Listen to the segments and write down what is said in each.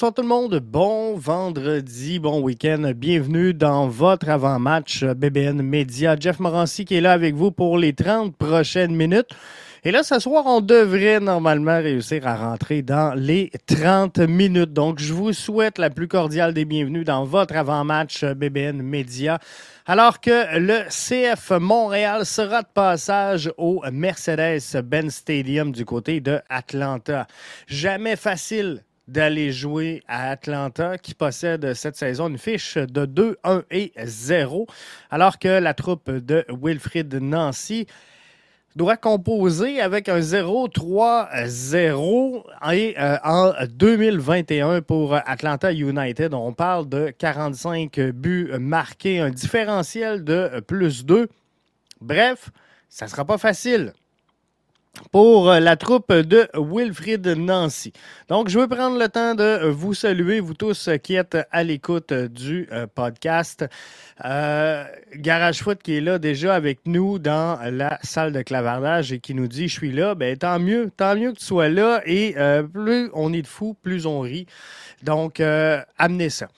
Bonsoir tout le monde, bon vendredi, bon week-end, bienvenue dans votre avant-match BBN Média. Jeff Morancy qui est là avec vous pour les 30 prochaines minutes. Et là, ce soir, on devrait normalement réussir à rentrer dans les 30 minutes. Donc, je vous souhaite la plus cordiale des bienvenues dans votre avant-match BBN Média. Alors que le CF Montréal sera de passage au Mercedes-Benz Stadium du côté de Atlanta. Jamais facile d'aller jouer à Atlanta, qui possède cette saison une fiche de 2, 1 et 0, alors que la troupe de Wilfrid Nancy doit composer avec un 0-3-0 et euh, en 2021 pour Atlanta United. On parle de 45 buts marqués, un différentiel de plus 2. Bref, ça ne sera pas facile pour euh, la troupe de Wilfrid Nancy. Donc, je veux prendre le temps de vous saluer, vous tous qui êtes à l'écoute du euh, podcast. Euh, Garage Foot qui est là déjà avec nous dans la salle de clavardage et qui nous dit Je suis là, ben tant mieux, tant mieux que tu sois là. Et plus on est de fous, plus on rit. Donc, amenez ça.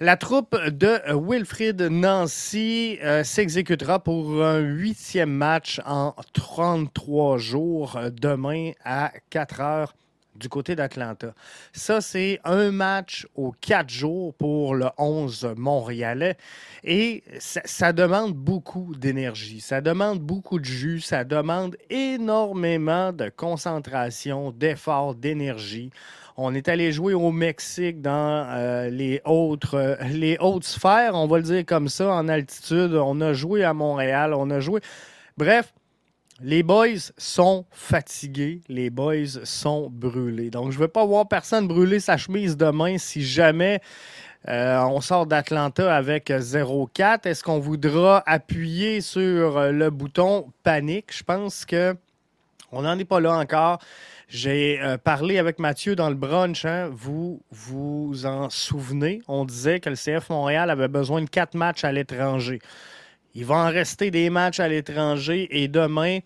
La troupe de Wilfrid Nancy euh, s'exécutera pour un huitième match en 33 jours euh, demain à 4 heures du côté d'Atlanta. Ça, c'est un match aux quatre jours pour le 11 montréalais. Et ça, ça demande beaucoup d'énergie, ça demande beaucoup de jus, ça demande énormément de concentration, d'effort, d'énergie. On est allé jouer au Mexique dans euh, les, autres, euh, les hautes sphères, on va le dire comme ça, en altitude. On a joué à Montréal, on a joué. Bref, les boys sont fatigués, les boys sont brûlés. Donc, je ne veux pas voir personne brûler sa chemise demain si jamais euh, on sort d'Atlanta avec 0-4. Est-ce qu'on voudra appuyer sur le bouton panique? Je pense que on n'en est pas là encore. J'ai euh, parlé avec Mathieu dans le brunch. Hein. Vous vous en souvenez? On disait que le CF Montréal avait besoin de quatre matchs à l'étranger. Il va en rester des matchs à l'étranger et demain,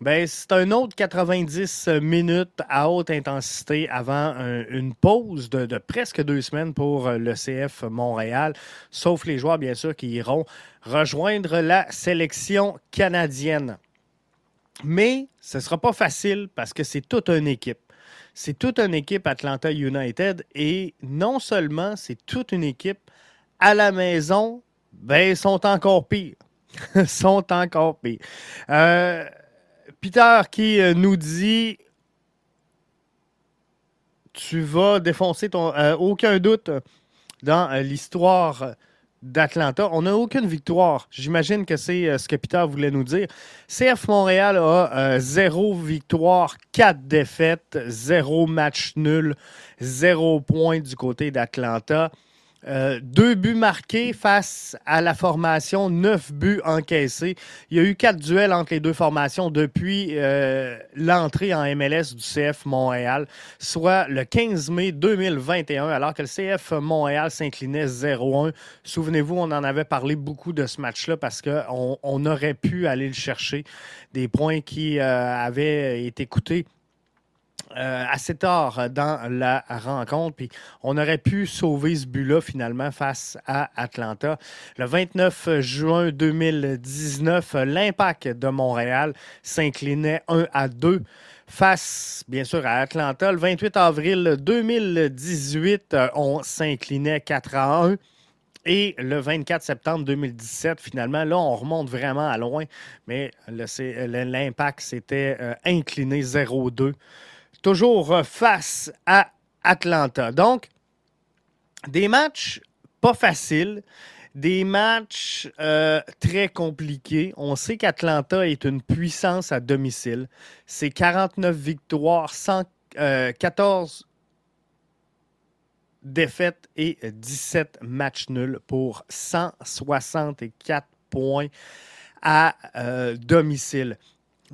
ben, c'est un autre 90 minutes à haute intensité avant une pause de, de, presque deux semaines pour le CF Montréal, sauf les joueurs, bien sûr, qui iront rejoindre la sélection canadienne. Mais ce ne sera pas facile parce que c'est toute une équipe. C'est toute une équipe Atlanta United et non seulement c'est toute une équipe à la maison, ben ils sont encore pires. sont encore pires. Euh, Peter qui euh, nous dit tu vas défoncer ton. Euh, aucun doute dans l'histoire d'Atlanta. On n'a aucune victoire. J'imagine que c'est euh, ce que Peter voulait nous dire. CF Montréal a euh, zéro victoire, quatre défaites, zéro match nul, zéro point du côté d'Atlanta. Euh, deux buts marqués face à la formation, neuf buts encaissés. Il y a eu quatre duels entre les deux formations depuis euh, l'entrée en MLS du CF Montréal, soit le 15 mai 2021, alors que le CF Montréal s'inclinait 0-1. Souvenez-vous, on en avait parlé beaucoup de ce match-là parce qu'on on aurait pu aller le chercher. Des points qui euh, avaient été coûtés euh, assez tard dans la rencontre. Puis on aurait pu sauver ce but-là finalement face à Atlanta. Le 29 juin 2019, l'impact de Montréal s'inclinait 1 à 2 face, bien sûr, à Atlanta. Le 28 avril 2018, on s'inclinait 4 à 1. Et le 24 septembre 2017, finalement, là, on remonte vraiment à loin, mais l'impact s'était euh, incliné 0-2 toujours face à Atlanta. Donc, des matchs pas faciles, des matchs euh, très compliqués. On sait qu'Atlanta est une puissance à domicile. C'est 49 victoires, 114 euh, défaites et 17 matchs nuls pour 164 points à euh, domicile.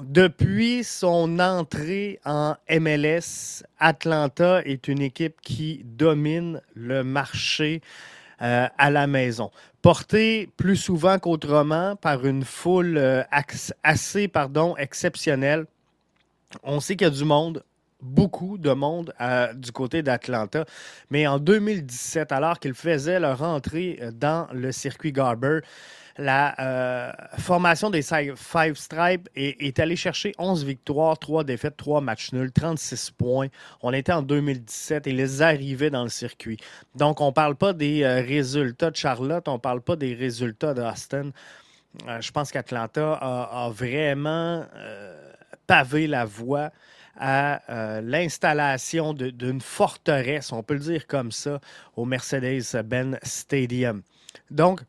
Depuis son entrée en MLS, Atlanta est une équipe qui domine le marché euh, à la maison. Portée plus souvent qu'autrement par une foule euh, assez pardon, exceptionnelle. On sait qu'il y a du monde beaucoup de monde du côté d'Atlanta. Mais en 2017, alors qu'ils faisaient leur entrée dans le circuit Garber, la euh, formation des Five Stripes est, allée chercher 11 victoires, 3 défaites, 3 matchs nuls, 36 points. On était en 2017 et les arrivaient dans le circuit. Donc, on ne parle pas des euh, résultats de Charlotte, on ne parle pas des résultats d'Austin. Euh, je pense qu'Atlanta a, vraiment pavé la voie à l'installation d'une forteresse, on peut le dire comme ça, au Mercedes-Benz Stadium. Donc,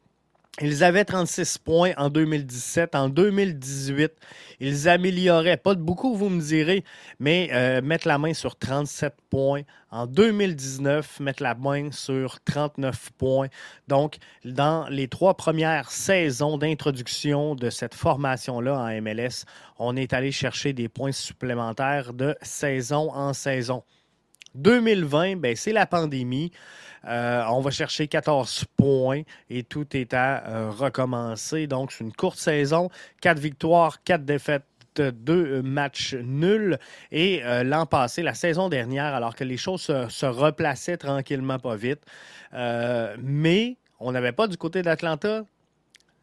ils avaient 36 points en 2017. En 2018, ils amélioraient, pas de beaucoup, vous me direz, mais euh, mettre la main sur 37 points. En 2019, mettre la main sur 39 points. Donc, dans les trois premières saisons d'introduction de cette formation-là en MLS, on est allé chercher des points supplémentaires de saison en saison. 2020, ben, c'est la pandémie. Euh, on va chercher 14 points et tout est à euh, recommencer. Donc, c'est une courte saison. 4 victoires, 4 défaites deux matchs nuls. Et euh, l'an passé, la saison dernière, alors que les choses se, replaçaient tranquillement, pas vite, mais on n'avait pas du côté d'Atlanta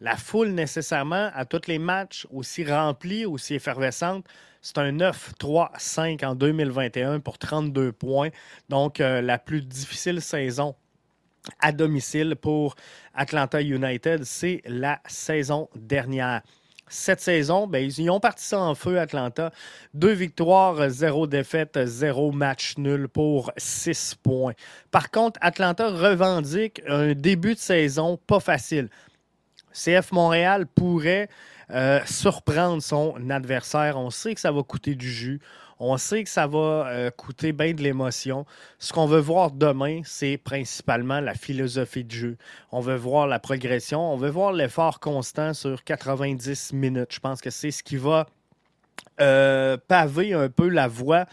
la foule nécessairement à tous les matchs aussi remplis, aussi effervescente. C'est un 9-3-5 en 2021 pour 32 points. Donc, euh, la plus difficile saison à domicile pour Atlanta United, c'est la saison dernière. Cette saison, ben, ils ont parti ça en feu, Atlanta. Deux victoires, zéro défaite, zéro match nul pour six points. Par contre, Atlanta revendique un début de saison pas facile. CF Montréal pourrait euh, surprendre son adversaire. On sait que ça va coûter du jus. On sait que ça va euh, coûter bien de l'émotion. Ce qu'on veut voir demain, c'est principalement la philosophie de jeu. On veut voir la progression. On veut voir l'effort constant sur 90 minutes. Je pense que c'est ce qui va euh, paver un peu la voie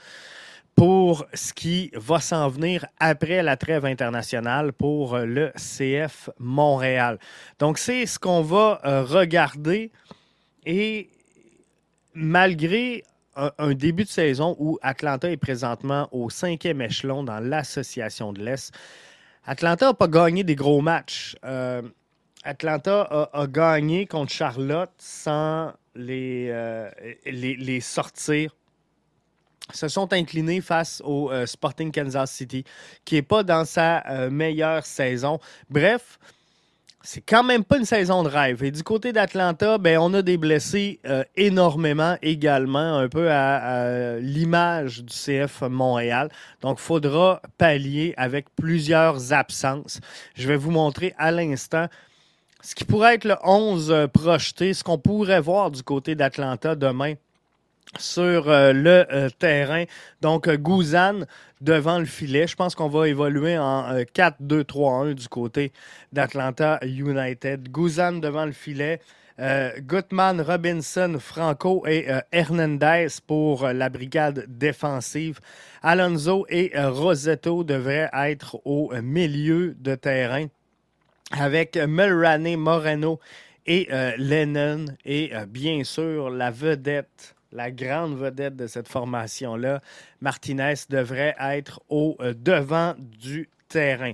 pour ce qui va s'en venir après la trêve internationale pour le CF Montréal. Donc, c'est ce qu'on va regarder et malgré un, début de saison où Atlanta est présentement au cinquième échelon dans l'association de l'Est, Atlanta n'a pas gagné des gros matchs. Euh, Atlanta a, gagné contre Charlotte sans euh, les, les, sortir. Se sont inclinés face au euh, Sporting Kansas City, qui n'est pas dans sa meilleure saison. Bref, c'est quand même pas une saison de rêve. Et du côté d'Atlanta, ben, on a des blessés euh, énormément également, un peu à, l'image du CF Montréal. Donc, il faudra pallier avec plusieurs absences. Je vais vous montrer à l'instant ce qui pourrait être le 11 euh, projeté, ce qu'on pourrait voir du côté d'Atlanta demain sur euh, le euh, terrain. Donc, euh, Gouzan devant le filet. Je pense qu'on va évoluer en 4-2-3-1 du côté d'Atlanta United. Gouzan devant le filet. Gutman, Robinson, Franco et Hernandez pour la brigade défensive. Alonso et Rosetto devraient être au milieu de terrain avec Mulroney, Moreno et Lennon. Et bien sûr, la vedette la grande vedette de cette formation-là, Martinez, devrait être au euh, devant du terrain.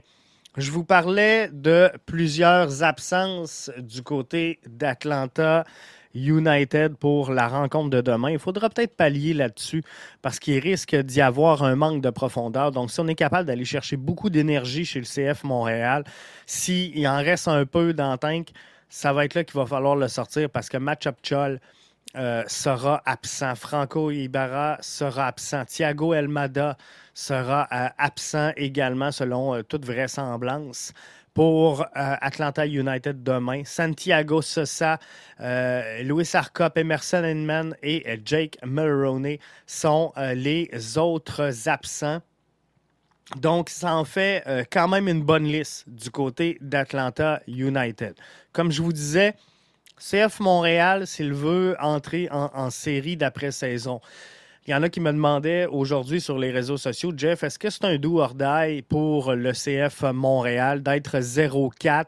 Je vous parlais de plusieurs absences du côté d'Atlanta United pour la rencontre de demain. Il faudra peut-être pallier là-dessus parce qu'il risque d'y avoir un manque de profondeur. Donc, si on est capable d'aller chercher beaucoup d'énergie chez le CF Montréal, s'il en reste un peu dans le tank, ça va être là qu'il va falloir le sortir parce que Matchup Chol, euh, sera absent. Franco Ibarra sera absent. Thiago Elmada sera euh, absent également, selon euh, toute vraisemblance. Pour Atlanta United demain, Santiago Sosa, Louis Arcop, Emerson Inman et Jake Mulroney sont les autres absents. Donc, ça en fait quand même une bonne liste du côté d'Atlanta United. Comme je vous disais, CF Montréal, s'il veut entrer en, série d'après-saison, il y en a qui me demandaient aujourd'hui sur les réseaux sociaux, Jeff, est-ce que c'est un doux hors pour le CF Montréal d'être 0-4?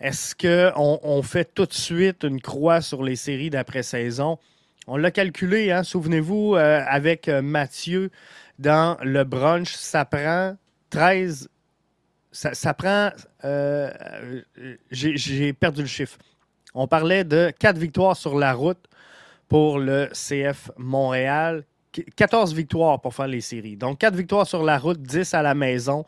Est-ce qu'on on fait tout de suite une croix sur les séries d'après-saison? On l'a calculé, hein, souvenez-vous, euh, avec euh, Mathieu dans le brunch, ça prend 13. Ça, prend. J'ai perdu le chiffre. On parlait de 4 victoires sur la route pour le CF Montréal. 14 victoires pour faire les séries. Donc, 4 victoires sur la route, 10 à la maison.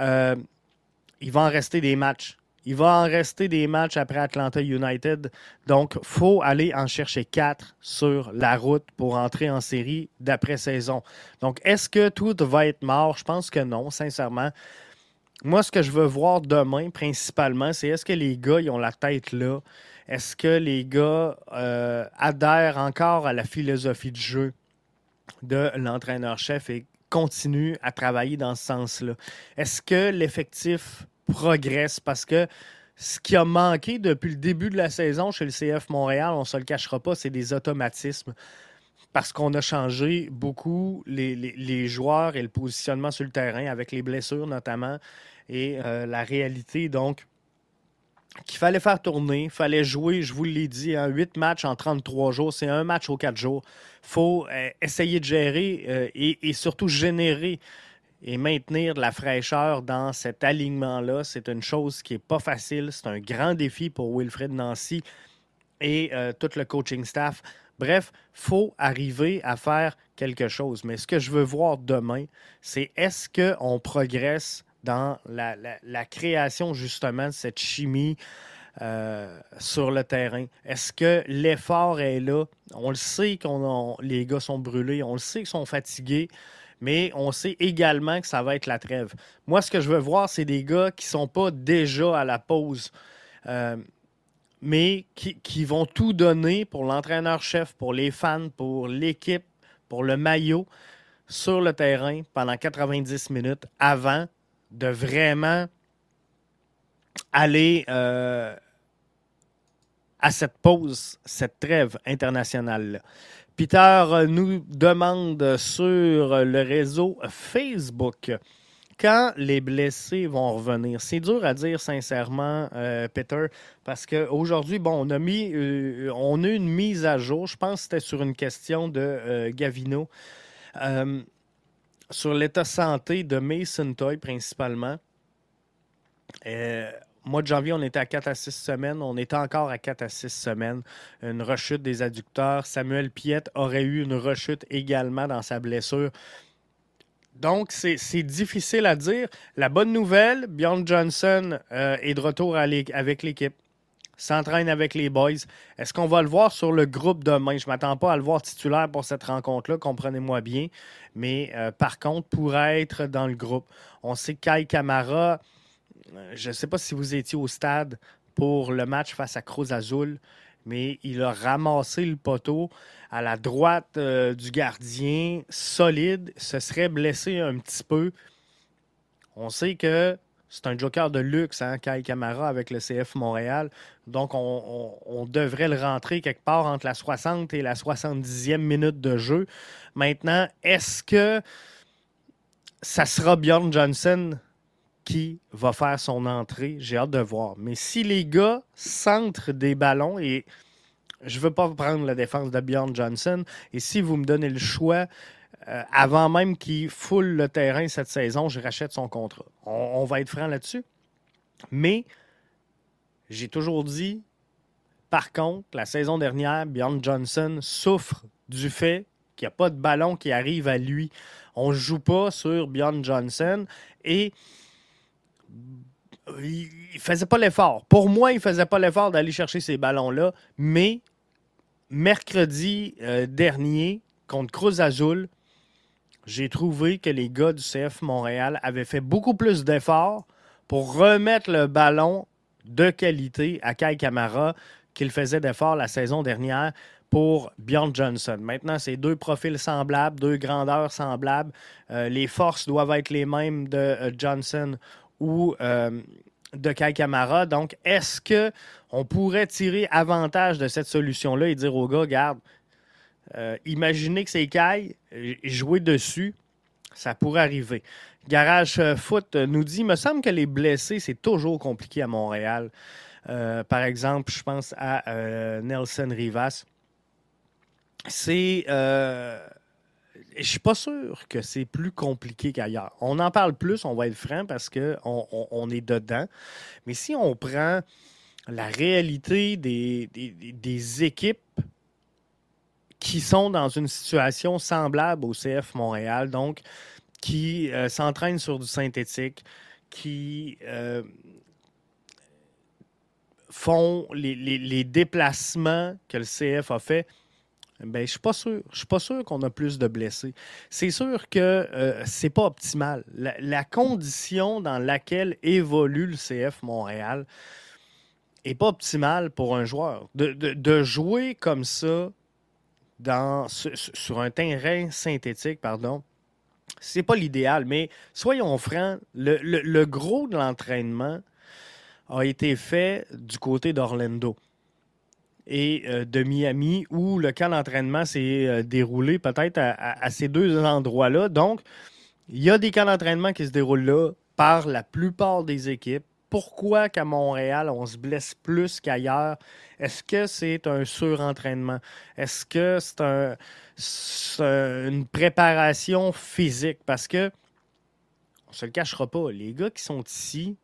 il va en rester des matchs. Il va en rester des matchs après Atlanta United. Donc, il faut aller en chercher quatre sur la route pour entrer en série d'après-saison. Donc, est-ce que tout va être mort? Je pense que non, sincèrement. Moi, ce que je veux voir demain, principalement, c'est est-ce que les gars, ils ont la tête là? Est-ce que les gars euh, adhèrent encore à la philosophie de jeu de l'entraîneur-chef et continuent à travailler dans ce sens-là? Est-ce que l'effectif progresse? Parce que ce qui a manqué depuis le début de la saison chez le CF Montréal, on ne se le cachera pas, c'est des automatismes. Parce qu'on a changé beaucoup les, joueurs et le positionnement sur le terrain, avec les blessures notamment, et euh, la réalité, donc, qu'il fallait faire tourner, il fallait jouer, je vous l'ai dit, un 8 matchs en 33 jours, c'est un match aux 4 jours. Il faut euh, essayer de gérer euh, et, et, surtout générer et maintenir de la fraîcheur dans cet alignement-là, c'est une chose qui n'est pas facile. C'est un grand défi pour Wilfred Nancy et euh, tout le coaching staff. Bref, faut arriver à faire quelque chose. Mais ce que je veux voir demain, c'est est-ce qu'on progresse dans la, création justement de cette chimie euh, sur le terrain? Est-ce que l'effort est là? On le sait que les gars sont brûlés, on le sait qu'ils sont fatigués mais on sait également que ça va être la trêve. Moi, ce que je veux voir, c'est des gars qui ne sont pas déjà à la pause, euh, mais qui, vont tout donner pour l'entraîneur-chef, pour les fans, pour l'équipe, pour le maillot sur le terrain pendant 90 minutes avant de vraiment aller euh, à cette pause, cette trêve internationale-là. Peter nous demande sur le réseau Facebook quand les blessés vont revenir. C'est dur à dire sincèrement, euh, Peter, parce qu'aujourd'hui, bon, on a mis euh, une mise à jour. Je pense que c'était sur une question de Gavino. Sur l'état santé de Mason Toy principalement mois de janvier, on était à 4 à 6 semaines. On était encore à 4 à 6 semaines. Une rechute des adducteurs. Samuel Piette aurait eu une rechute également dans sa blessure. Donc, c'est difficile à dire. La bonne nouvelle, Bjorn Johnson euh, est de retour avec l'équipe. S'entraîne avec les boys. Est-ce qu'on va le voir sur le groupe demain? Je ne m'attends pas à le voir titulaire pour cette rencontre-là, comprenez-moi bien. Mais euh, par contre, pourrait être dans le groupe. On sait que Kai Kamara euh, je ne sais pas si vous étiez au stade pour le match face à Cruz Azul, mais il a ramassé le poteau à la droite euh, du gardien, solide, se serait blessé un petit peu. On sait que c'est un joker de luxe, hein, Kai Camara avec le CF Montréal. Donc, on, devrait le rentrer quelque part entre la 60 et la 70e minute de jeu. Maintenant, est-ce que ça sera Bjorn Johnson qui va faire son entrée? J'ai hâte de voir. Mais si les gars centrent des ballons et je ne veux pas prendre la défense de Bjorn Johnson, et si vous me donnez le choix, euh, avant même qu'il foule le terrain cette saison, je rachète son contrat. On, va être franc là-dessus. Mais j'ai toujours dit, par contre, la saison dernière, Bjorn Johnson souffre du fait qu'il n'y a pas de ballon qui arrive à lui. On ne joue pas sur Bjorn Johnson et il faisait pas l'effort. Pour moi, il faisait pas l'effort d'aller chercher ces ballons-là, mais mercredi euh, dernier, contre Cruz Azul, j'ai trouvé que les gars du CF Montréal avaient fait beaucoup plus d'efforts pour remettre le ballon de qualité à Kai Kamara qu'il faisait d'efforts la saison dernière pour Bjorn Johnson. Maintenant, c'est deux profils semblables, deux grandeurs semblables. Euh, les forces doivent être les mêmes de euh, Johnson ou euh, de Kai Kamara. Donc, est-ce qu'on pourrait tirer avantage de cette solution-là et dire aux gars, garde, euh, imaginez que c'est Kai, jouer dessus, ça pourrait arriver. Garage Foot nous dit, il me semble que les blessés, c'est toujours compliqué à Montréal. Euh, par exemple, je pense à Nelson Rivas. c'est. Euh, je suis pas sûr que c'est plus compliqué qu'ailleurs. On en parle plus, on va être franc, parce qu'on on, est dedans. Mais si on prend la réalité des, des, équipes qui sont dans une situation semblable au CF Montréal, donc qui euh, s'entraînent sur du synthétique, qui euh, font les, déplacements que le CF a fait, ben, je suis pas sûr. Je suis pas sûr qu'on a plus de blessés. C'est sûr que euh, c'est pas optimal. La, condition dans laquelle évolue le CF Montréal est pas optimale pour un joueur. De, jouer comme ça sur, un terrain synthétique, pardon, c'est pas l'idéal. Mais soyons francs, le, le gros de l'entraînement a été fait du côté d'Orlando et euh, de Miami, où le camp d'entraînement s'est euh, déroulé peut-être à, ces deux endroits-là. Donc, il y a des camps d'entraînement qui se déroulent là par la plupart des équipes. Pourquoi qu'à Montréal, on se blesse plus qu'ailleurs? Est-ce que c'est un surentraînement? Est-ce que c'est une préparation physique? Parce que, on se le cachera pas, les gars qui sont ici,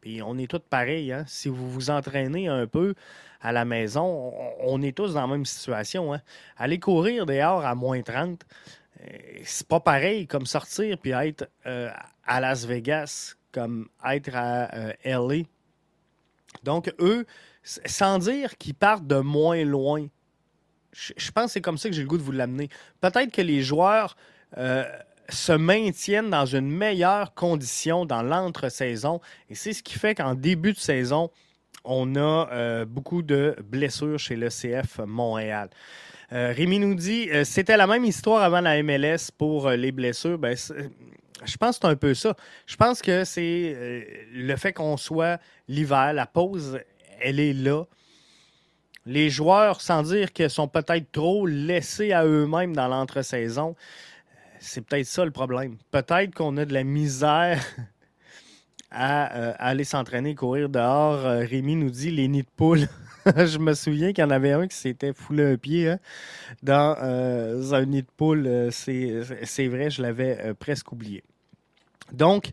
puis on est tous pareils, hein? si vous vous entraînez un peu, à la maison, on, est tous dans la même situation. Hein. Aller courir dehors à moins 30, euh, c'est pas pareil comme sortir puis être euh, à Las Vegas, comme être à euh, LA. Donc, eux, sans dire qu'ils partent de moins loin, je, pense que c'est comme ça que j'ai le goût de vous l'amener. Peut-être que les joueurs se maintiennent dans une meilleure condition dans l'entre-saison. Et c'est ce qui fait qu'en début de saison, on a euh, beaucoup de blessures chez le CF Montréal. Euh, Rémi nous dit euh, c'était la même histoire avant la MLS pour les blessures. Ben, je pense que c'est un peu ça. Je pense que c'est le fait qu'on soit l'hiver, la pause, elle est là. Les joueurs, sans dire qu'ils sont peut-être trop laissés à eux-mêmes dans l'entre-saison, c'est peut-être ça le problème. Peut-être qu'on a de la misère euh, à, aller s'entraîner, courir dehors. Euh, Rémi nous dit les nids de poule. je me souviens qu'il y en avait un qui s'était foulé un pied hein, dans euh, un nid de poule. C'est vrai, je l'avais presque oublié. Donc,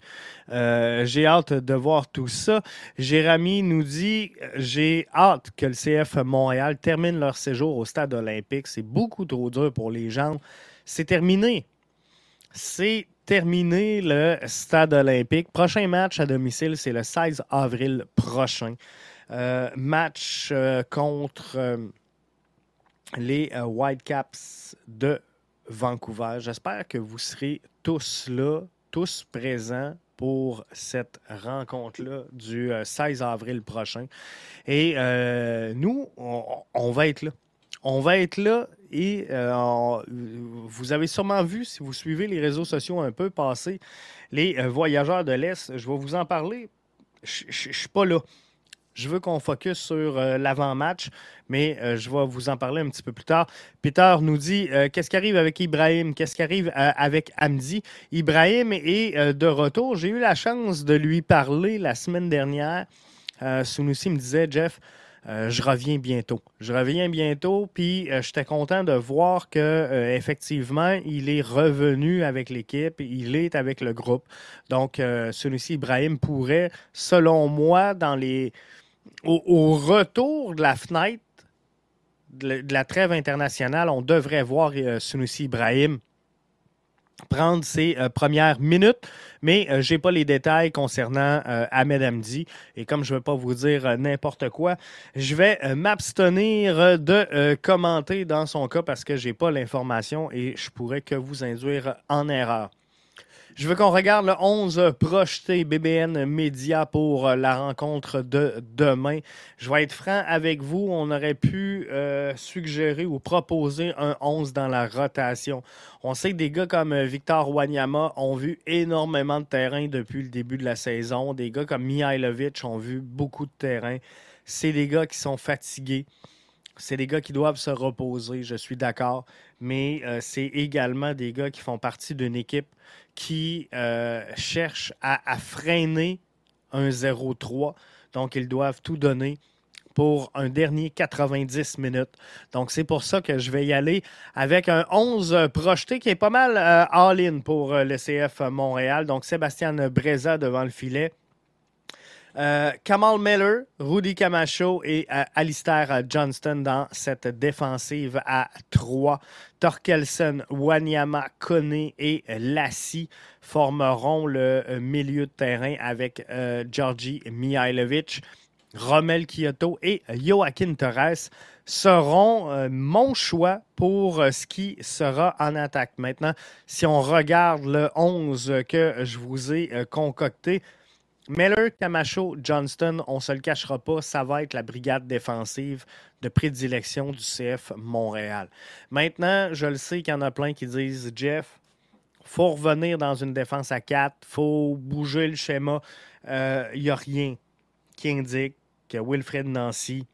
j'ai hâte de voir tout ça. Jérémy nous dit J'ai hâte que le CF Montréal termine leur séjour au stade olympique. C'est beaucoup trop dur pour les gens. C'est terminé. C'est terminé le stade olympique. Prochain match à domicile, c'est le 16 avril prochain. Euh, match euh, contre euh, les Whitecaps de Vancouver. J'espère que vous serez tous là, tous présents pour cette rencontre-là du 16 avril prochain. Et nous, on va être là. On va être là et vous avez sûrement vu, si vous suivez les réseaux sociaux un peu, passer les voyageurs de l'Est. Je vais vous en parler. Je ne suis pas là. Je veux qu'on focus sur euh, l'avant-match, mais je vais vous en parler un petit peu plus tard. Peter nous dit qu'est-ce qui arrive avec Ibrahim, qu'est-ce qui arrive avec Amdi. Ibrahim est de retour. J'ai eu la chance de lui parler la semaine dernière. Sunusi me disait, Jeff, euh, je reviens bientôt. Je reviens bientôt, puis euh, j'étais content de voir que euh, effectivement, il est revenu avec l'équipe, il est avec le groupe. Donc, celui-ci, Ibrahim, pourrait, selon moi, dans les au, retour de la fenêtre de, la trêve internationale, on devrait voir Sunusi Ibrahim prendre ses euh, premières minutes, mais euh, je n'ai pas les détails concernant euh, Ahmed Hamdi. Et comme je ne veux pas vous dire n'importe quoi, je vais m'abstenir de commenter dans son cas parce que je n'ai pas l'information et je pourrais que vous induire en erreur. Je veux qu'on regarde le 11 projeté BBN Média pour euh, la rencontre de demain. Je vais être franc avec vous, on aurait pu euh, suggérer ou proposer un 11 dans la rotation. On sait que des gars comme euh, Victor Wanyama ont vu énormément de terrain depuis le début de la saison. Des gars comme Mihailovic ont vu beaucoup de terrain. C'est des gars qui sont fatigués. C'est des gars qui doivent se reposer, je suis d'accord, mais c'est également des gars qui font partie d'une équipe qui euh, cherchent à, freiner un 0-3. Donc, ils doivent tout donner pour un dernier 90 minutes. Donc, c'est pour ça que je vais y aller avec un 11 projeté qui est pas mal euh, all-in pour euh, le CF Montréal. Donc, Sébastien Breza devant le filet. Euh, Kamal Miller, Rudy Camacho et Alistair Johnston dans cette défensive à 3. Torkelson, Wanyama, Kone et Lassie formeront le milieu de terrain avec Georgi Mihailovic. Rommel Kyoto et Joaquin Torres seront euh, mon choix pour euh, ce qui sera en attaque. Maintenant, si on regarde le 11 que je vous ai euh, concocté, Miller, Camacho, Johnston, on ne se le cachera pas, ça va être la brigade défensive de prédilection du CF Montréal. Maintenant, je le sais qu'il y en a plein qui disent Jeff, faut revenir dans une défense à 4, faut bouger le schéma. Il n'y a rien qui indique que Wilfred Nancy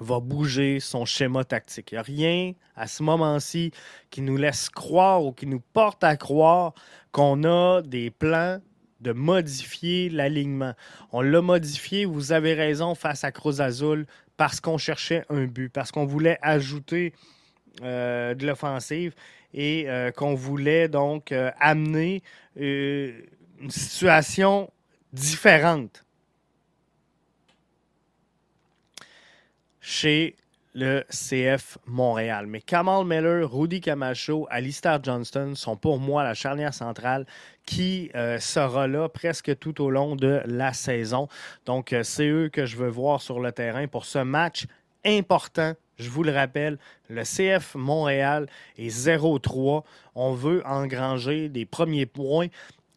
va bouger son schéma tactique. Il n'y a rien à ce moment-ci qui nous laisse croire ou qui nous porte à croire qu'on a des plans de modifier l'alignement. On l'a modifié, vous avez raison, face à Cruz Azul, parce qu'on cherchait un but, parce qu'on voulait ajouter euh, de l'offensive et euh, qu'on voulait donc euh, amener une situation différente chez le CF Montréal. Mais Kamal Miller, Rudy Camacho, Alistair Johnston sont pour moi la charnière centrale qui euh, sera là presque tout au long de la saison. Donc, euh, c'est eux que je veux voir sur le terrain pour ce match important. Je vous le rappelle, le CF Montréal est 0-3. On veut engranger des premiers points.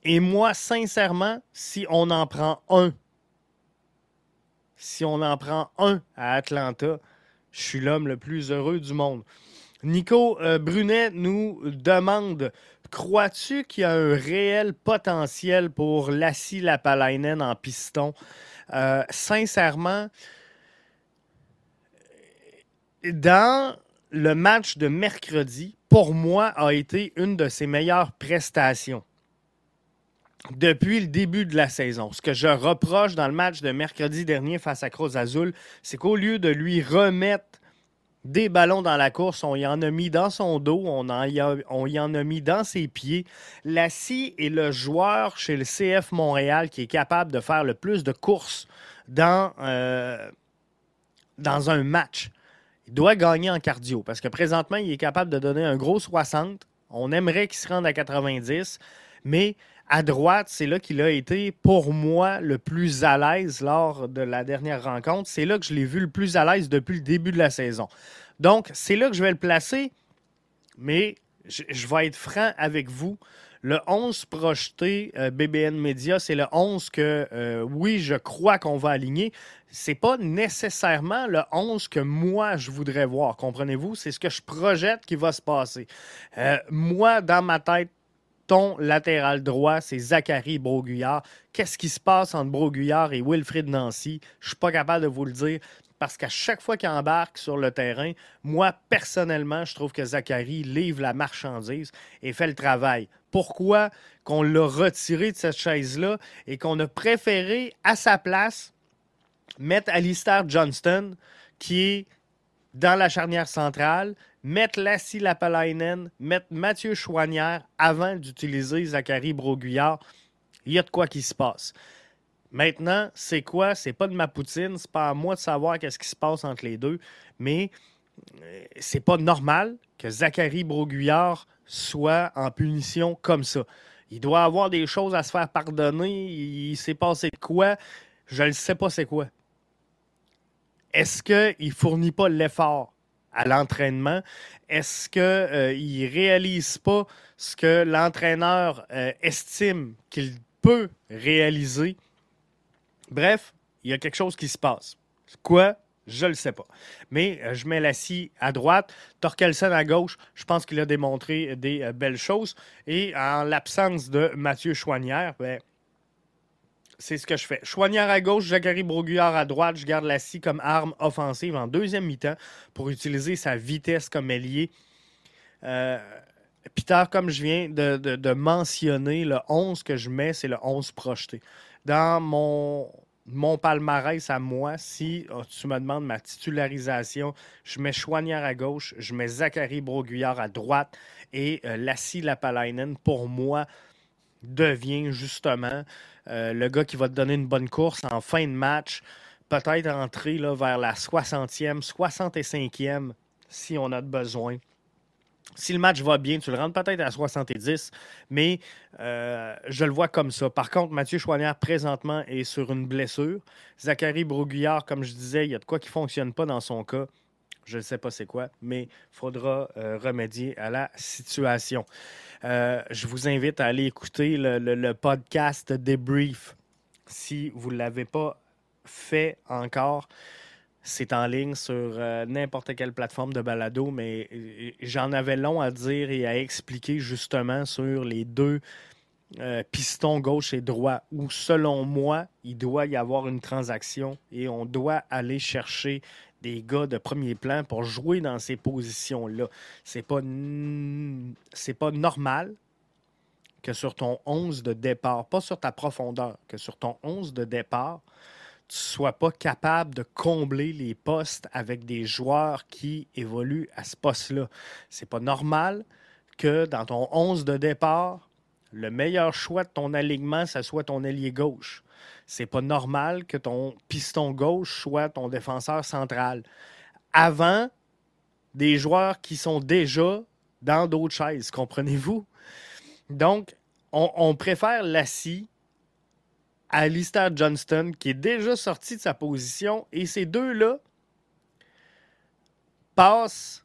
Et moi, sincèrement, si on en prend un si on en prend un à Atlanta, je suis l'homme le plus heureux du monde. Nico euh, Brunet nous demande Crois-tu qu'il y a un réel potentiel pour Lassie Lapalainen en piston? Euh, Sincèrement, dans le match de mercredi, pour moi, a été une de ses meilleures prestations depuis le début de la saison. Ce que je reproche dans le match de mercredi dernier face à Cruz Azul, c'est qu'au lieu de lui remettre des ballons dans la course, on y en a mis dans son dos, on, y, en a mis dans ses pieds. Lassie est le joueur chez le CF Montréal qui est capable de faire le plus de courses dans, euh, dans un match. Il doit gagner en cardio parce que présentement, il est capable de donner un gros 60. On aimerait qu'il se rende à 90, mais à droite, c'est là qu'il a été, pour moi, le plus à l'aise lors de la dernière rencontre. C'est là que je l'ai vu le plus à l'aise depuis le début de la saison. Donc, c'est là que je vais le placer, mais je, vais être franc avec vous. Le 11 projeté euh, BBN Media, c'est le 11 que, euh, oui, je crois qu'on va aligner. C'est pas nécessairement le 11 que moi, je voudrais voir, comprenez-vous? C'est ce que je projette qui va se passer. Euh, moi, dans ma tête, latéral droit, c'est Zachary Broguillard. Qu'est-ce qui se passe entre Broguillard et Wilfrid Nancy? Je ne suis pas capable de vous le dire parce qu'à chaque fois qu'il embarque sur le terrain, moi, personnellement, je trouve que Zachary livre la marchandise et fait le travail. Pourquoi qu'on l'a retiré de cette chaise-là et qu'on a préféré, à sa place, mettre Alistair Johnston, qui est dans la charnière centrale, mettre Lassie Lapalainen, mettre Mathieu Chouanière avant d'utiliser Zachary Broguillard, il y a de quoi qui se passe. Maintenant, c'est quoi? C'est pas de ma poutine, c'est pas à moi de savoir qu'est-ce qui se passe entre les deux, mais euh, c'est pas normal que Zachary Broguillard soit en punition comme ça. Il doit avoir des choses à se faire pardonner. Il s'est passé de quoi? Je ne sais pas c'est quoi. Est-ce qu'il ne fournit pas l'effort? à l'entraînement, est-ce qu'il euh, ne réalise pas ce que l'entraîneur euh, estime qu'il peut réaliser? Bref, il y a quelque chose qui se passe. Quoi? Je ne le sais pas. Mais euh, je mets la scie à droite, Torkelsen à gauche. Je pense qu'il a démontré des belles choses. Et en l'absence de Mathieu Chouanière, ben, c'est ce que je fais. Chouanière à gauche, Jacary Broguillard à droite. Je garde la scie comme arme offensive en deuxième mi-temps pour utiliser sa vitesse comme ailier. Euh, Peter, comme je viens de, mentionner, le 11 que je mets, c'est le 11 projeté. Dans mon mon palmarès à moi, si oh, tu me demandes ma titularisation, je mets Chouanière à gauche, je mets Zachary Broguillard à droite et euh, Lassie Lapalainen, pour moi, devient justement euh, le gars qui va te donner une bonne course en fin de match, peut-être entrer là, vers la 60e, 65e si on a besoin. Si le match va bien, tu le rentres peut-être à 70, mais euh, je le vois comme ça. Par contre, Mathieu Chouanière, présentement, est sur une blessure. Zachary Broguillard, comme je disais, il y a de quoi qui ne fonctionne pas dans son cas. Je ne sais pas c'est quoi, mais il faudra euh, remédier à la situation. Euh, je vous invite à aller écouter le, podcast Débrief si vous ne l'avez pas fait encore. C'est en ligne sur euh, n'importe quelle plateforme de balado, mais j'en avais long à dire et à expliquer justement sur les deux euh, pistons gauche et droit, où selon moi, il doit y avoir une transaction et on doit aller chercher des gars de premier plan pour jouer dans ces positions-là. C'est pas, c'est pas normal que sur ton 11 de départ, pas sur ta profondeur, que sur ton 11 de départ, tu sois pas capable de combler les postes avec des joueurs qui évoluent à ce poste-là. C'est pas normal que dans ton 11 de départ, le meilleur choix de ton alignement, ce soit ton ailier gauche. C'est pas normal que ton piston gauche soit ton défenseur central. Avant, des joueurs qui sont déjà dans d'autres chaises, comprenez-vous? Donc, on, préfère Lassie Alistair Johnston, qui est déjà sorti de sa position. Et ces deux-là passent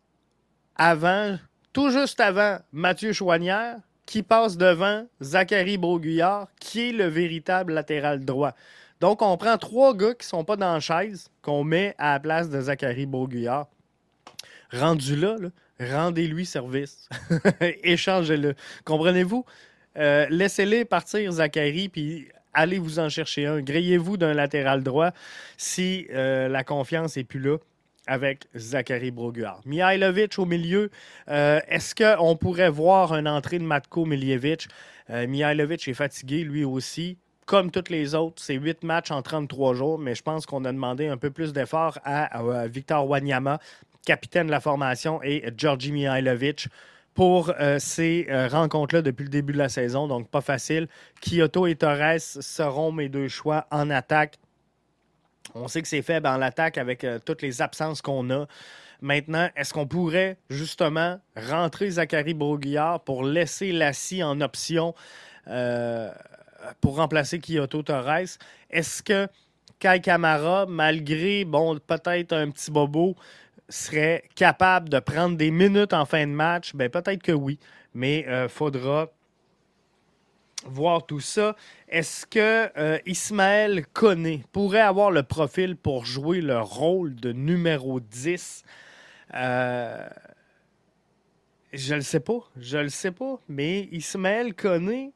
avant, tout juste avant Mathieu Chouanière, qui passe devant Zachary Broguillard, qui est le véritable latéral droit. Donc, on prend trois gars qui ne sont pas dans la chaise, qu'on met à la place de Zachary Broguillard. Rendu là, rendez-lui service. Échangez-le. Comprenez-vous? Euh, laissez-les partir, Zachary, puis allez vous en chercher un. Grayez-vous d'un latéral droit si euh, la confiance n'est plus là avec Zachary Broguard. Mihailovic au milieu, euh, est-ce qu'on pourrait voir une entrée de Matko Miljevic? Euh, Mihailovic est fatigué lui aussi. Comme toutes les autres, c'est huit matchs en 33 jours, mais je pense qu'on a demandé un peu plus d'efforts à, Victor Wanyama, capitaine de la formation, et Georgi Mihailovic pour euh, ces rencontres-là depuis le début de la saison, donc pas facile. Kyoto et Torres seront mes deux choix en attaque. On sait que c'est faible en l'attaque avec euh, toutes les absences qu'on a. Maintenant, est-ce qu'on pourrait justement rentrer Zachary Broguillard pour laisser Lassie en option pour remplacer Kyoto Torres? Est-ce que Kai Kamara, malgré bon, peut-être un petit bobo, serait capable de prendre des minutes en fin de match, ben peut-être que oui, mais il euh, faudra voir tout ça. Est-ce que euh, Ismaël Koné pourrait avoir le profil pour jouer le rôle de numéro 10? Euh, je le sais pas. Je le sais pas. Mais Ismaël Koné,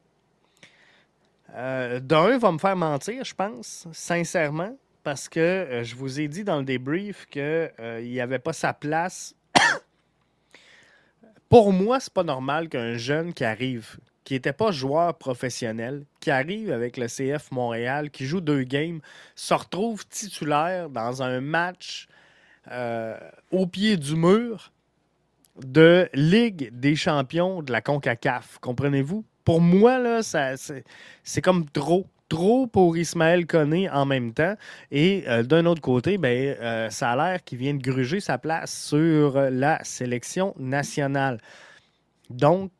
d'un, va me faire mentir, je pense, sincèrement parce que euh, je vous ai dit dans le débrief qu'il euh, n'y avait pas sa place. Pour moi, c'est pas normal qu'un jeune qui arrive, qui n'était pas joueur professionnel, qui arrive avec le CF Montréal, qui joue deux games, se retrouve titulaire dans un match euh, au pied du mur de Ligue des champions de la CONCACAF. Comprenez-vous? Pour moi, là, c'est comme trop trop pour Ismaël Koné en même temps. Et euh, d'un autre côté, ben, euh, ça a l'air qu'il vient de gruger sa place sur la sélection nationale. Donc,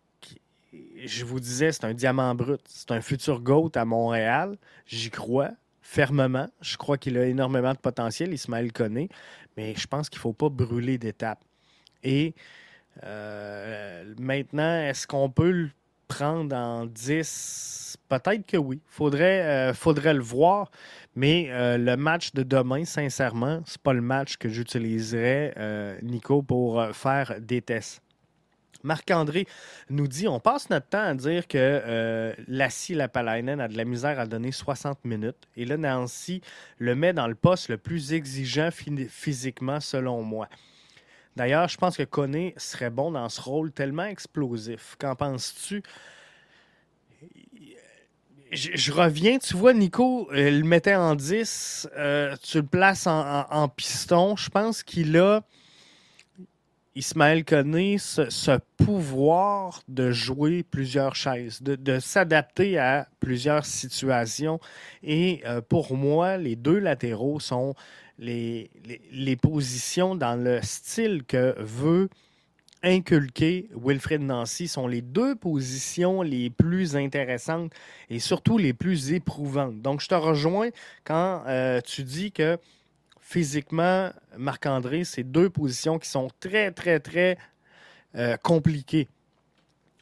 je vous disais, c'est un diamant brut. C'est un futur GOAT à Montréal. J'y crois fermement. Je crois qu'il a énormément de potentiel, Ismaël Koné. Mais je pense qu'il ne faut pas brûler d'étapes. Et euh, maintenant, est-ce qu'on peut le prendre en 10 Peut-être que oui. Faudrait, euh, faudrait le voir. Mais euh, le match de demain, sincèrement, c'est pas le match que j'utiliserais, Nico, pour faire des tests. Marc-André nous dit on passe notre temps à dire que Lassie Lapalainen a de la misère à donner 60 minutes. Et là, Nancy le met dans le poste le plus exigeant physiquement, selon moi. D'ailleurs, je pense que Koné serait bon dans ce rôle tellement explosif. Qu'en penses-tu? je, reviens, tu vois, Nico, il le mettait en 10, tu le places en piston. Je pense qu'il a Ismaël connaît ce, pouvoir de jouer plusieurs chaises, de, s'adapter à plusieurs situations. Et euh, pour moi, les deux latéraux sont les, positions dans le style que veut inculquer Wilfred Nancy sont les deux positions les plus intéressantes et surtout les plus éprouvantes. Donc, je te rejoins quand euh, tu dis que physiquement, Marc-André, c'est deux positions qui sont très, très, très euh, compliquées.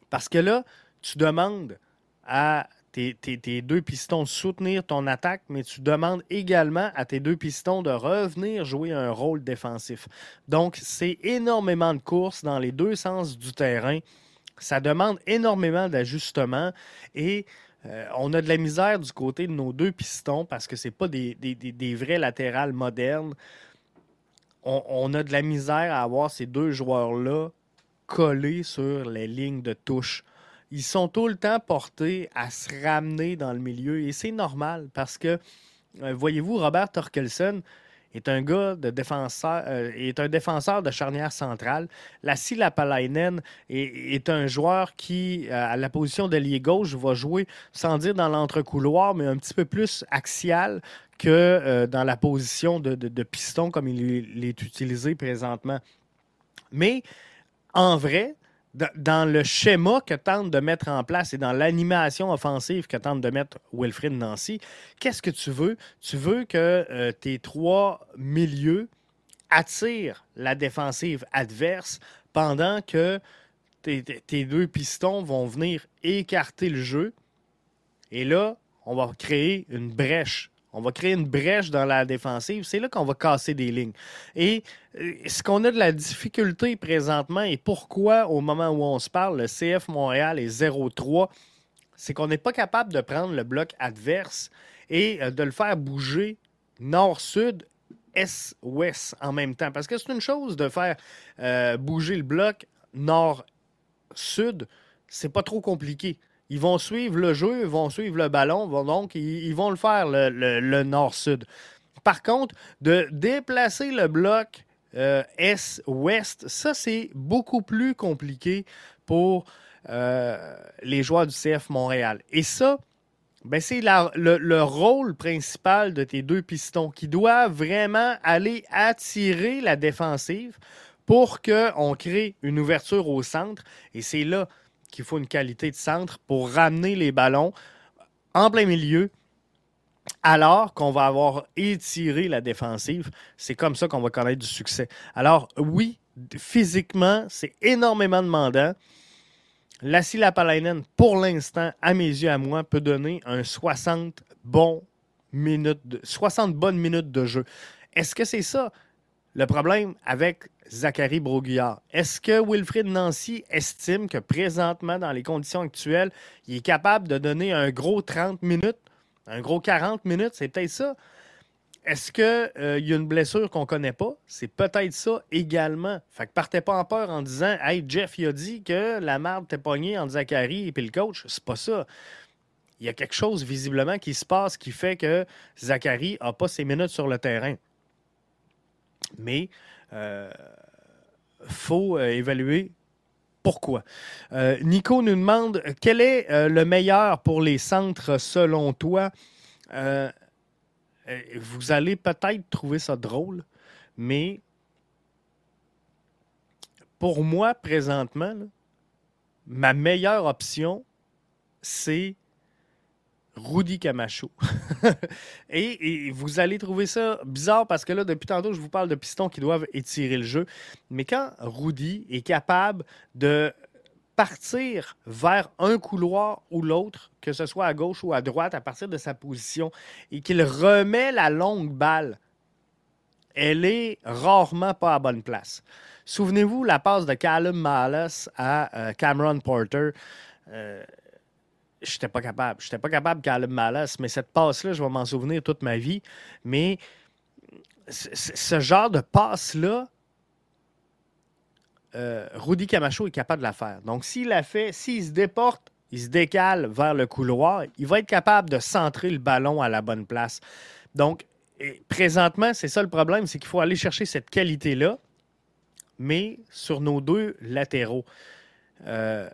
Parce que là, tu demandes à tes, deux pistons de soutenir ton attaque, mais tu demandes également à tes deux pistons de revenir jouer un rôle défensif. Donc, c'est énormément de courses dans les deux sens du terrain. Ça demande énormément d'ajustements et euh, on a de la misère du côté de nos deux pistons parce que ce pas des, vrais latérales modernes. On, a de la misère à avoir ces deux joueurs-là collés sur les lignes de touche. Ils sont tout le temps portés à se ramener dans le milieu et c'est normal parce que, euh, voyez-vous, Robert Torkelson, est un gars de défenseur, euh, est un défenseur de charnière centrale. Lassi Lapalainen est, est un joueur qui, euh, à la position lié gauche, va jouer, sans dire dans l'entrecouloir, mais un petit peu plus axial que euh, dans la position de, de, piston comme il est utilisé présentement. Mais en vrai, dans le schéma que tente de mettre en place et dans l'animation offensive que tente de mettre Wilfrid Nancy, qu'est-ce que tu veux? Tu veux que euh, tes trois milieux attirent la défensive adverse pendant que tes, deux pistons vont venir écarter le jeu. Et là, on va créer une brèche on va créer une brèche dans la défensive. C'est là qu'on va casser des lignes. Et euh, ce qu'on a de la difficulté présentement et pourquoi, au moment où on se parle, le CF Montréal est 0-3, c'est qu'on n'est pas capable de prendre le bloc adverse et euh, de le faire bouger nord-sud, est-ouest en même temps. Parce que c'est une chose de faire euh, bouger le bloc nord-sud, c'est pas trop compliqué. Ils vont suivre le jeu, ils vont suivre le ballon, donc ils, vont le faire, le, nord-sud. Par contre, de déplacer le bloc euh, est-ouest, ça, c'est beaucoup plus compliqué pour euh, les joueurs du CF Montréal. Et ça, ben, c'est le, le, rôle principal de tes deux pistons qui doivent vraiment aller attirer la défensive pour qu'on crée une ouverture au centre. Et c'est là qu'il faut une qualité de centre pour ramener les ballons en plein milieu alors qu'on va avoir étiré la défensive. C'est comme ça qu'on va connaître du succès. Alors oui, physiquement, c'est énormément demandant. Lassie Lapalainen, pour l'instant, à mes yeux, à moi, peut donner un 60 bons minutes, de, 60 bonnes minutes de jeu. Est-ce que c'est ça? Le problème avec Zachary Broguillard. Est-ce que Wilfrid Nancy estime que présentement, dans les conditions actuelles, il est capable de donner un gros 30 minutes, un gros 40 minutes? C'est peut-être ça? Est-ce qu'il euh, y a une blessure qu'on ne connaît pas? C'est peut-être ça également. Fait que partez pas en peur en disant Hey, Jeff, il a dit que la marde t'est pognée entre Zachary et puis le coach. C'est pas ça. Il y a quelque chose visiblement qui se passe qui fait que Zachary n'a pas ses minutes sur le terrain. Mais euh, faut euh, évaluer pourquoi. Euh, Nico nous demande quel est le meilleur pour les centres selon toi? vous allez peut-être trouver ça drôle, mais pour moi, présentement, ma meilleure option, c'est Rudy Camacho. et, vous allez trouver ça bizarre parce que là, depuis tantôt, je vous parle de pistons qui doivent étirer le jeu. Mais quand Rudy est capable de partir vers un couloir ou l'autre, que ce soit à gauche ou à droite, à partir de sa position, et qu'il remet la longue balle, elle est rarement pas à bonne place. Souvenez-vous la passe de Callum Mallas à euh, Cameron Porter. Euh, je n'étais pas capable. Je n'étais pas capable le Malas, mais cette passe-là, je vais m'en souvenir toute ma vie. Mais ce genre de passe-là, euh, Rudy Camacho est capable de la faire. Donc, s'il la fait, s'il se déporte il se décale vers le couloir, il va être capable de centrer le ballon à la bonne place. Donc, présentement, c'est ça le problème, c'est qu'il faut aller chercher cette qualité-là, mais sur nos deux latéraux. Euh,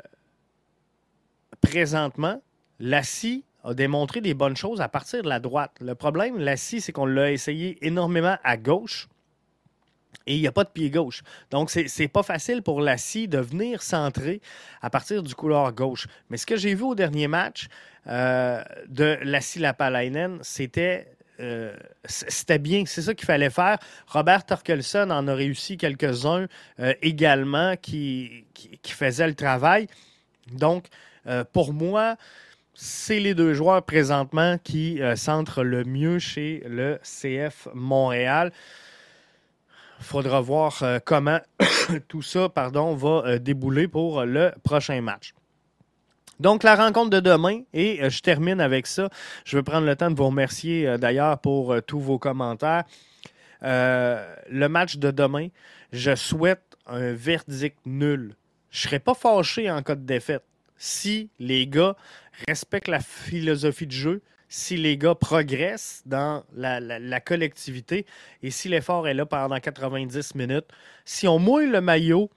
présentement, Lassie a démontré des bonnes choses à partir de la droite. Le problème, Lassie, c'est qu'on l'a essayé énormément à gauche et il n'y a pas de pied gauche. Donc, c'est n'est pas facile pour Lassie de venir centrer à partir du couloir gauche. Mais ce que j'ai vu au dernier match euh, de Lassie Lapalainen, c'était euh, c'était bien, c'est ça qu'il fallait faire. Robert Torkelson en a réussi quelques-uns euh, également qui, qui, faisaient le travail. Donc, pour moi, c'est les deux joueurs présentement qui centrent le mieux chez le CF Montréal. Faudra voir euh, comment tout ça pardon, va euh, débouler pour le prochain match. Donc, la rencontre de demain, et euh, je termine avec ça. Je vais prendre le temps de vous remercier d'ailleurs pour tous vos commentaires. le match de demain, je souhaite un verdict nul. Je ne serais pas fâché en cas de défaite si les gars respectent la philosophie de jeu, si les gars progressent dans la, collectivité et si l'effort est là pendant 90 minutes. Si on mouille le maillot,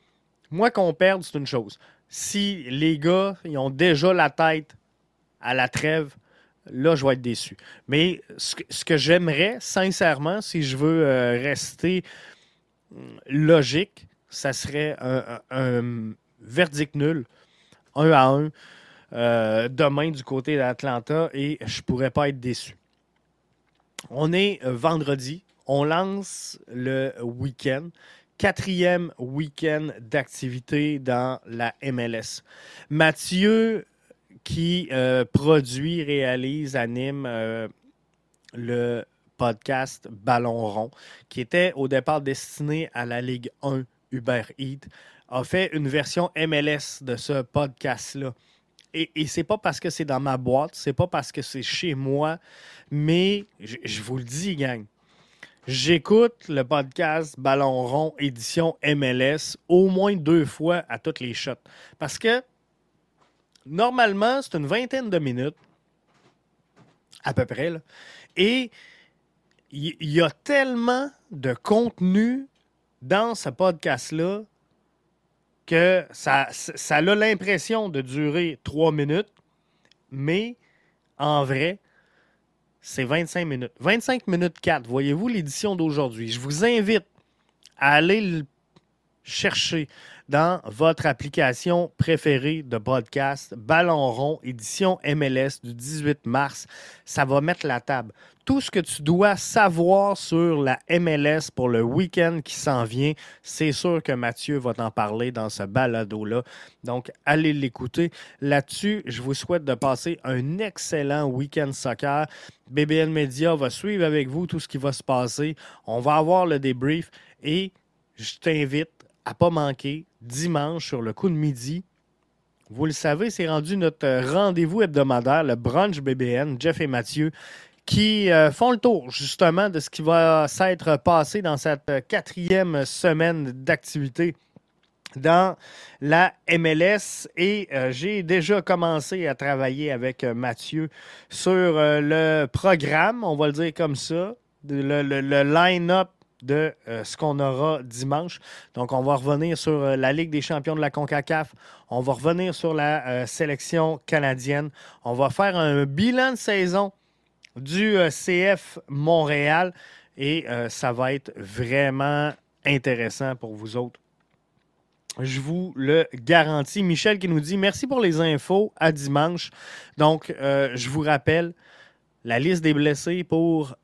moi qu'on perde, c'est une chose. Si les gars ils ont déjà la tête à la trêve, là, je vais être déçu. Mais ce que, j'aimerais, sincèrement, si je veux euh, rester hum, logique, ça serait un verdict nul, un à un. Euh, demain du côté d'Atlanta et je ne pourrais pas être déçu. On est euh, vendredi, on lance le week-end, quatrième week-end d'activité dans la MLS. Mathieu, qui euh, produit, réalise, anime le podcast Ballon rond, qui était au départ destiné à la Ligue 1 Uber Eats, a fait une version MLS de ce podcast-là et, et c'est pas parce que c'est dans ma boîte, c'est pas parce que c'est chez moi, mais je, vous le dis, gang. J'écoute le podcast Ballon rond édition MLS au moins deux fois à toutes les shots. Parce que normalement, c'est une vingtaine de minutes, à peu près. Et il y, a tellement de contenu dans ce podcast-là que ça, a l'impression de durer trois minutes, mais en vrai, c'est 25 minutes. 25 minutes 4, voyez-vous l'édition d'aujourd'hui. Je vous invite à aller le chercher dans votre application préférée de podcast, Ballon rond, édition MLS du 18 mars. Ça va mettre la table tout ce que tu dois savoir sur la MLS pour le week-end qui s'en vient. C'est sûr que Mathieu va t'en parler dans ce balado-là. Donc, allez l'écouter. Là-dessus, je vous souhaite de passer un excellent week-end soccer. BBL Media va suivre avec vous tout ce qui va se passer. On va avoir le débrief et je t'invite à pas manquer dimanche sur le coup de midi. Vous le savez, c'est rendu notre rendez-vous hebdomadaire, le brunch BBN, Jeff et Mathieu, qui euh, font le tour justement de ce qui va s'être passé dans cette quatrième semaine d'activité dans la MLS et euh, j'ai déjà commencé à travailler avec euh, Mathieu sur le programme, on va le dire comme ça, le line-up de ce qu'on aura dimanche. Donc, on va revenir sur la Ligue des champions de la CONCACAF. On va revenir sur la sélection canadienne. On va faire un bilan de saison du euh, CF Montréal et euh, ça va être vraiment intéressant pour vous autres. Je vous le garantis. Michel qui nous dit merci pour les infos à dimanche. Donc, euh, je vous rappelle la liste des blessés pour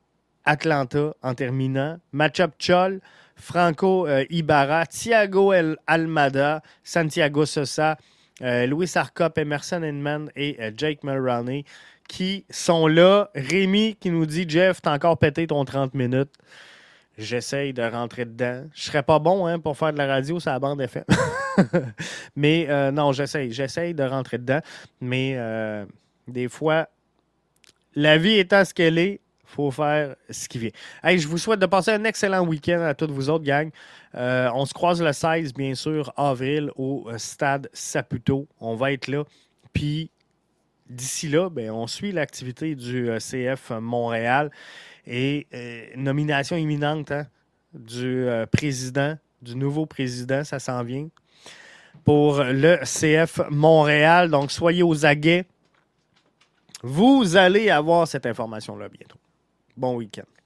Atlanta en terminant. Matchup Chol, Franco Ibarra, Thiago El Almada, Santiago Sosa, Louis Arcop, Emerson Inman et Jake Mulroney qui sont là. Rémi qui nous dit Jeff, t'as encore pété ton 30 minutes. J'essaye de rentrer dedans. Je serais pas bon hein, pour faire de la radio sur la bande FM. Mais euh, non, j'essaye. J'essaye de rentrer dedans. Mais euh, des fois, la vie étant ce qu'elle est, faut faire ce qui vient. Je vous souhaite de passer un excellent week-end à toutes vous autres, gang. Euh, on se croise le 16, bien sûr, avril, au euh, stade Saputo. On va être là. Puis, d'ici là, ben, on suit l'activité du euh, CF Montréal et nomination imminente hein, du président, du nouveau président, ça s'en vient pour le CF Montréal. Donc, soyez aux aguets. Vous allez avoir cette information-là bientôt. Bon week-end.